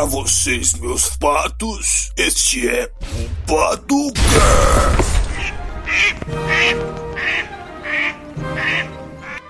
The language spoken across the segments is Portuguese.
Para vocês, meus patos, este é o Paducast.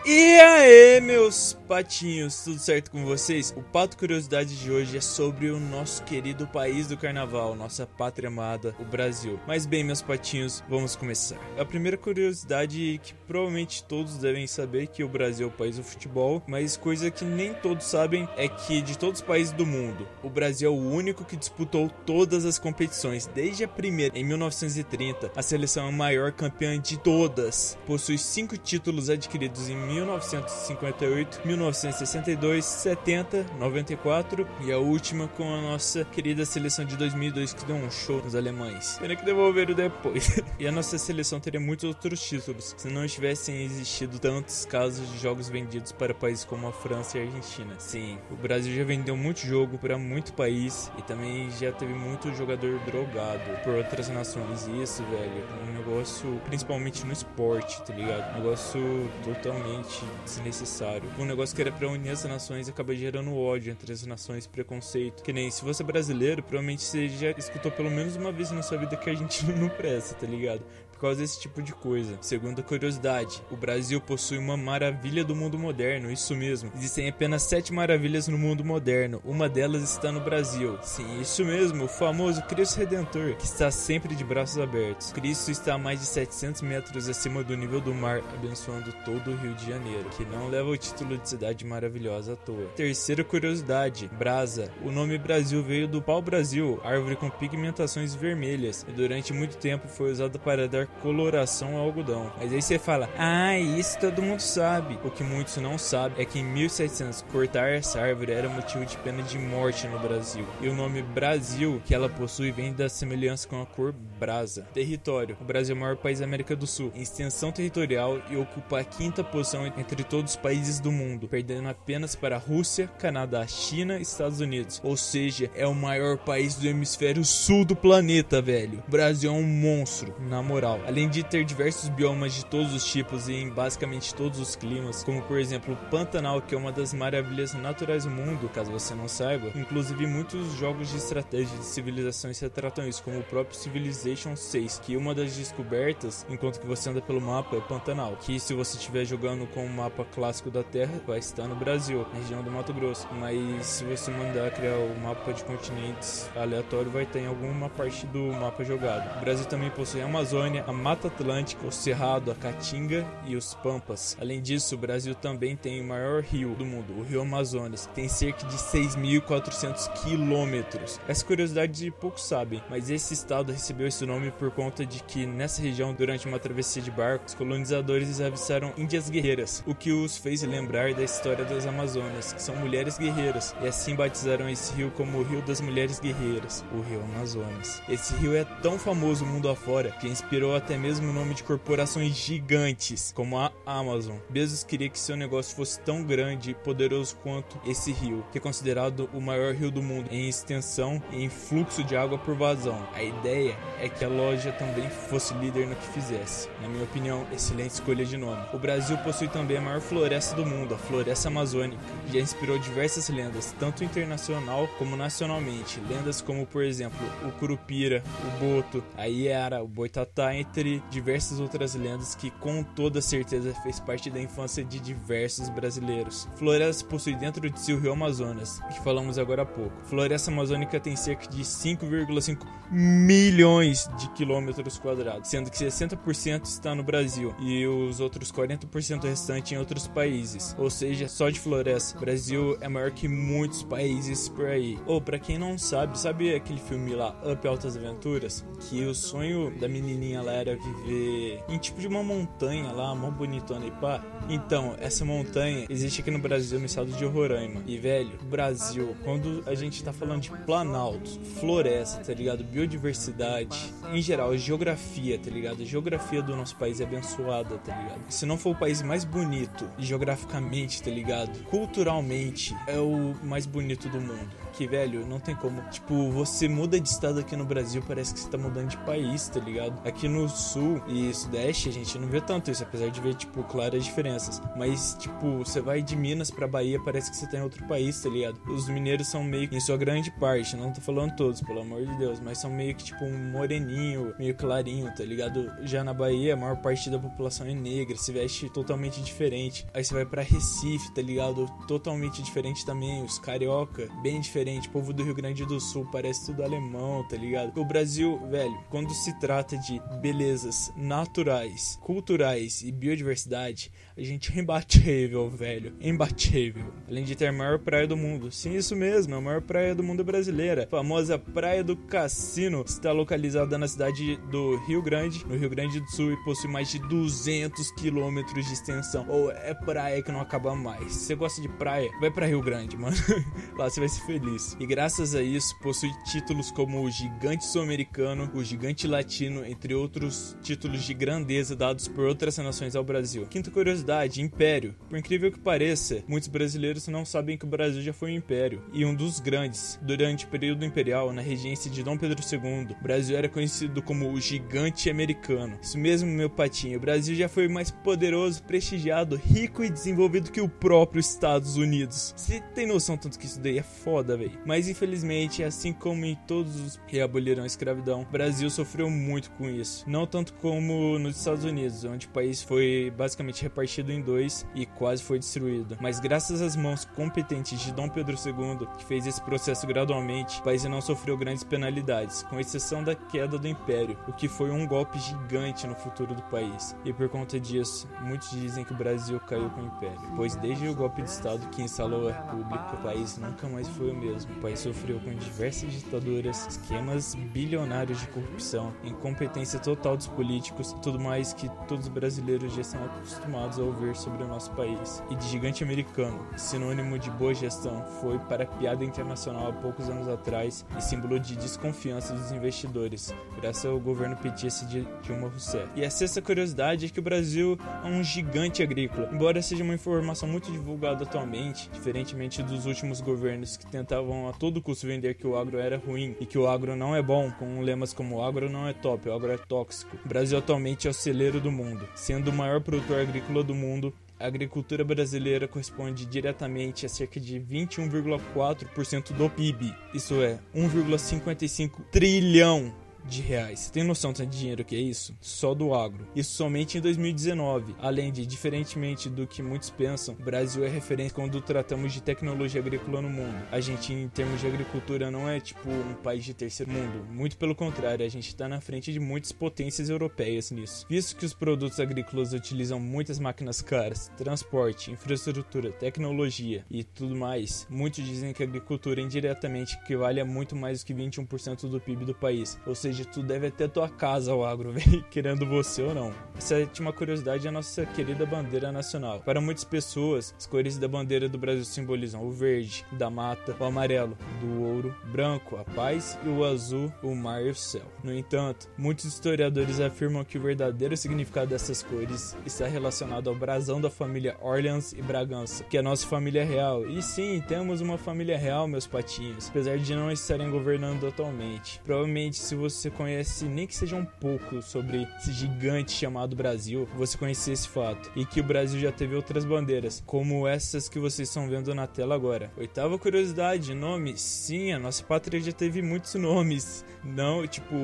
E aí, meus patinhos, tudo certo com vocês? O Pato Curiosidade de hoje é sobre o nosso querido país do carnaval, nossa pátria amada, o Brasil. Mas bem, meus patinhos, vamos começar. A primeira curiosidade que provavelmente todos devem saber que o Brasil é o país do futebol, mas coisa que nem todos sabem é que de todos os países do mundo, o Brasil é o único que disputou todas as competições, desde a primeira em 1930. A seleção é a maior campeã de todas, possui cinco títulos adquiridos em 1958, 1962, 70, 94 e a última com a nossa querida seleção de 2002 que deu um show nos alemães. Pena que devolveram depois. e a nossa seleção teria muitos outros títulos se não tivessem existido tantos casos de jogos vendidos para países como a França e a Argentina. Sim, o Brasil já vendeu muito jogo para muito país e também já teve muito jogador drogado por outras nações. E isso, velho, é um negócio, principalmente no esporte, tá ligado? Um negócio totalmente desnecessário. Um negócio era pra unir as nações acaba gerando ódio entre as nações, preconceito. Que nem se você é brasileiro, provavelmente você já escutou pelo menos uma vez na sua vida que a gente não presta, tá ligado? Causa desse tipo de coisa. Segunda curiosidade, o Brasil possui uma maravilha do mundo moderno, isso mesmo. Existem apenas sete maravilhas no mundo moderno, uma delas está no Brasil. Sim, isso mesmo, o famoso Cristo Redentor, que está sempre de braços abertos. Cristo está a mais de 700 metros acima do nível do mar, abençoando todo o Rio de Janeiro, que não leva o título de cidade maravilhosa à toa. Terceira curiosidade, Brasa. O nome Brasil veio do pau-brasil, árvore com pigmentações vermelhas, e durante muito tempo foi usado para dar coloração ao algodão. Mas aí você fala, ah, isso todo mundo sabe. O que muitos não sabem é que em 1700 cortar essa árvore era motivo de pena de morte no Brasil. E o nome Brasil que ela possui vem da semelhança com a cor brasa. Território: o Brasil é o maior país da América do Sul em extensão territorial e ocupa a quinta posição entre todos os países do mundo, perdendo apenas para a Rússia, Canadá, China e Estados Unidos. Ou seja, é o maior país do hemisfério sul do planeta, velho. O Brasil é um monstro, na moral. Além de ter diversos biomas de todos os tipos e em basicamente todos os climas, como por exemplo o Pantanal, que é uma das maravilhas naturais do mundo, caso você não saiba. Inclusive muitos jogos de estratégia de civilizações retratam isso, como o próprio Civilization 6, que uma das descobertas, enquanto que você anda pelo mapa, é o Pantanal, que se você estiver jogando com o mapa clássico da Terra, vai estar no Brasil, região do Mato Grosso. Mas se você mandar criar o mapa de continentes aleatório, vai ter em alguma parte do mapa jogado. O Brasil também possui a Amazônia, a Mata Atlântica, o Cerrado, a Caatinga e os Pampas. Além disso, o Brasil também tem o maior rio do mundo, o Rio Amazonas, que tem cerca de 6.400 quilômetros. Essa curiosidade poucos sabem, mas esse estado recebeu esse nome por conta de que nessa região, durante uma travessia de barco, os colonizadores avistaram índias guerreiras, o que os fez lembrar da história das Amazonas, que são mulheres guerreiras, e assim batizaram esse rio como o Rio das Mulheres Guerreiras, o Rio Amazonas. Esse rio é tão famoso mundo afora que inspirou até mesmo o nome de corporações gigantes, como a Amazon. Bezos queria que seu negócio fosse tão grande e poderoso quanto esse rio, que é considerado o maior rio do mundo em extensão e em fluxo de água por vazão. A ideia é que a loja também fosse líder no que fizesse. Na minha opinião, excelente escolha de nome. O Brasil possui também a maior floresta do mundo, a Floresta Amazônica, que já inspirou diversas lendas, tanto internacional como nacionalmente. Lendas como, por exemplo, o Curupira, o Boto, a Iara, o Boitatá, entre diversas outras lendas que com toda certeza fez parte da infância de diversos brasileiros. Floresta possui dentro de si o Rio Amazonas, que falamos agora há pouco. Floresta Amazônica tem cerca de 5,5 milhões de quilômetros quadrados, sendo que 60% está no Brasil e os outros 40% restantes em outros países. Ou seja, só de floresta, o Brasil é maior que muitos países por aí. Ou para quem não sabe, sabe aquele filme lá Up Altas Aventuras, que o sonho da menininha lá era viver em tipo de uma montanha lá, mó bonitona e pá. Então, essa montanha existe aqui no Brasil, no estado de Roraima. E velho, Brasil, quando a gente tá falando de planaltos, floresta, tá ligado? Biodiversidade, em geral, geografia, tá ligado? A geografia do nosso país é abençoada, tá ligado? Se não for o país mais bonito, geograficamente, tá ligado? Culturalmente, é o mais bonito do mundo que, velho, não tem como. Tipo, você muda de estado aqui no Brasil, parece que você tá mudando de país, tá ligado? Aqui no no sul e sudeste a gente não vê tanto isso, apesar de ver, tipo, claras diferenças. Mas, tipo, você vai de Minas pra Bahia, parece que você tá em outro país, tá ligado? Os mineiros são meio que, em sua grande parte, não tô falando todos, pelo amor de Deus, mas são meio que, tipo, um moreninho, meio clarinho, tá ligado? Já na Bahia, a maior parte da população é negra, se veste totalmente diferente. Aí você vai para Recife, tá ligado? Totalmente diferente também. Os carioca, bem diferente. O povo do Rio Grande do Sul parece tudo alemão, tá ligado? O Brasil, velho, quando se trata de belezas naturais, culturais e biodiversidade, a gente é imbatível, velho. Imbatível. Além de ter a maior praia do mundo. Sim, isso mesmo, a maior praia do mundo brasileira. A famosa Praia do Cassino está localizada na cidade do Rio Grande, no Rio Grande do Sul, e possui mais de 200 quilômetros de extensão. Ou oh, é praia que não acaba mais. Se você gosta de praia, vai para Rio Grande, mano. Lá você vai ser feliz. E graças a isso, possui títulos como o Gigante Sul-Americano, o Gigante Latino, entre outros títulos de grandeza dados por outras nações ao Brasil. Quinta curiosidade: Império. Por incrível que pareça, muitos brasileiros não sabem que o Brasil já foi um império e um dos grandes. Durante o período imperial, na regência de Dom Pedro II, o Brasil era conhecido como o Gigante Americano. Isso mesmo, meu patinho. O Brasil já foi mais poderoso, prestigiado, rico e desenvolvido que o próprio Estados Unidos. Você tem noção tanto que isso daí é foda, velho. Mas infelizmente, assim como em todos os que aboliram a escravidão, o Brasil sofreu muito com isso. Não tanto como nos Estados Unidos, onde o país foi basicamente repartido em dois e quase foi destruído. Mas graças às mãos competentes de Dom Pedro II, que fez esse processo gradualmente, o país não sofreu grandes penalidades, com exceção da queda do Império, o que foi um golpe gigante no futuro do país. E por conta disso, muitos dizem que o Brasil caiu com o Império, pois desde o golpe de Estado que instalou a República, o país nunca mais foi o mesmo. O país sofreu com diversas ditaduras, esquemas bilionários de corrupção, incompetência total dos políticos e tudo mais que todos os brasileiros já são acostumados a ouvir sobre o nosso país. E de gigante americano, sinônimo de boa gestão, foi para piada internacional há poucos anos atrás e símbolo de desconfiança dos investidores, graças ao governo petista de Dilma Rousseff. E a sexta curiosidade é que o Brasil é um gigante agrícola, embora seja uma informação muito divulgada atualmente, diferentemente dos últimos governos que tentavam a todo custo vender que o agro era ruim e que o agro não é bom, com lemas como o agro não é top, o agro é tóxico. O Brasil atualmente é o celeiro do mundo, sendo o maior produtor agrícola do mundo a agricultura brasileira corresponde diretamente a cerca de 21,4% do PIB. Isso é 1,55 trilhão de reais. Você tem noção de dinheiro que é isso? Só do agro. Isso somente em 2019. Além de, diferentemente do que muitos pensam, o Brasil é referência quando tratamos de tecnologia agrícola no mundo. A gente, em termos de agricultura, não é tipo um país de terceiro mundo. Muito pelo contrário, a gente está na frente de muitas potências europeias nisso. Visto que os produtos agrícolas utilizam muitas máquinas caras, transporte, infraestrutura, tecnologia e tudo mais, muitos dizem que a agricultura indiretamente equivale a muito mais do que 21% do PIB do país. Ou seja, seja, tu deve ter tua casa ao agro, querendo você ou não. Essa última curiosidade é a nossa querida bandeira nacional. Para muitas pessoas, as cores da bandeira do Brasil simbolizam o verde, da mata, o amarelo, do ouro, branco, a paz e o azul, o mar e o céu. No entanto, muitos historiadores afirmam que o verdadeiro significado dessas cores está relacionado ao brasão da família Orleans e Bragança, que é a nossa família real. E sim, temos uma família real, meus patinhos, apesar de não estarem governando atualmente. Provavelmente, se você conhece nem que seja um pouco sobre esse gigante chamado Brasil, você conhecer esse fato. E que o Brasil já teve outras bandeiras, como essas que vocês estão vendo na tela agora. Oitava curiosidade, nome. Sim, a nossa pátria já teve muitos nomes. Não, tipo,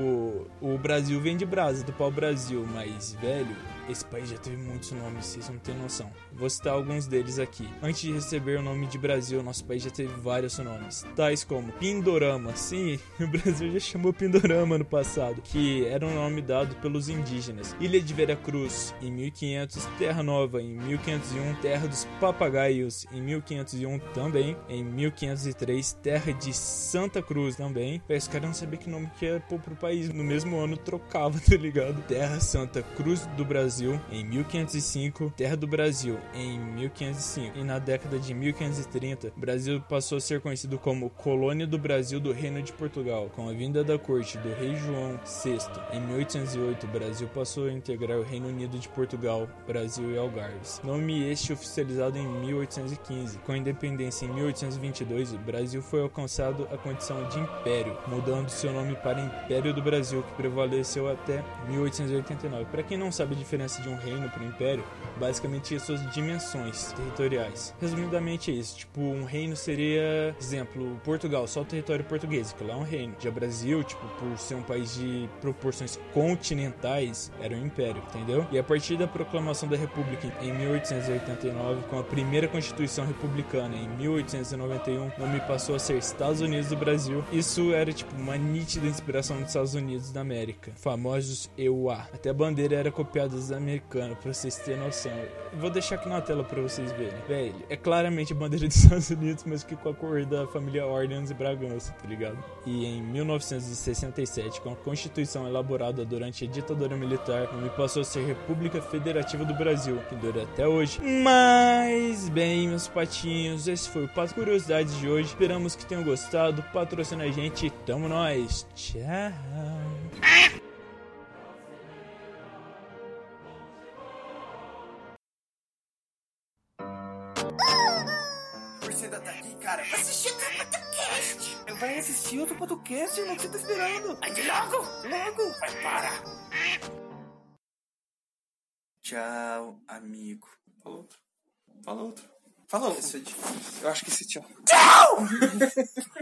o Brasil vem de brasa, do pau Brasil, mas, velho, esse país já teve muitos nomes, vocês não têm noção. Vou citar alguns deles aqui. Antes de receber o nome de Brasil, nosso país já teve vários nomes, tais como Pindorama. Sim, o Brasil já chamou Pindorama no passado, que era um nome dado pelos indígenas. Ilha de Veracruz, em 1500, Terra Nova, em 1501, Terra dos Papagaios, em 1501 também, em 1503, Terra de Santa Cruz também. Os caras não sabiam que nome que ia pôr pro país. No mesmo ano trocava, tá ligado? Terra Santa Cruz do Brasil Brasil em 1505, Terra do Brasil em 1505 e na década de 1530, o Brasil passou a ser conhecido como Colônia do Brasil do Reino de Portugal. Com a vinda da corte do rei João VI em 1808, o Brasil passou a integrar o Reino Unido de Portugal, Brasil e Algarves. Nome este oficializado em 1815. Com a independência em 1822, o Brasil foi alcançado a condição de império, mudando seu nome para Império do Brasil, que prevaleceu até 1889. Para quem não sabe a diferença de um reino para um império, basicamente suas dimensões territoriais. Resumidamente é isso. Tipo, um reino seria, exemplo, Portugal, só o território português, que lá é um reino. Já Brasil, tipo, por ser um país de proporções continentais, era um império, entendeu? E a partir da proclamação da República em 1889, com a primeira Constituição Republicana em 1891, o nome passou a ser Estados Unidos do Brasil. Isso era, tipo, uma nítida inspiração dos Estados Unidos da América, famosos EUA. Até a bandeira era copiada dos americanos, pra vocês terem noção. Vou deixar aqui na tela pra vocês verem. Velho, é claramente a bandeira dos Estados Unidos, mas que com a cor da família Orleans e Bragança, tá ligado? E em 1967, com a Constituição elaborada durante a ditadura militar, nome passou a ser República Federativa do Brasil, que dura até hoje. Mas, bem, meus patinhos, esse foi o Pato Curiosidades de hoje. Esperamos que tenham gostado. Patrocina a gente. Tamo nós. Tchau. Porcida tá aqui, cara. Vai assistir outro podcast. Vai assistir outro podcast, irmão, que você tá esperando? Vai de logo. Logo! Vai, para. Tchau, amigo. Fala outro. Fala outro. Fala Esse é difícil. Eu acho que esse tchau. Tchau!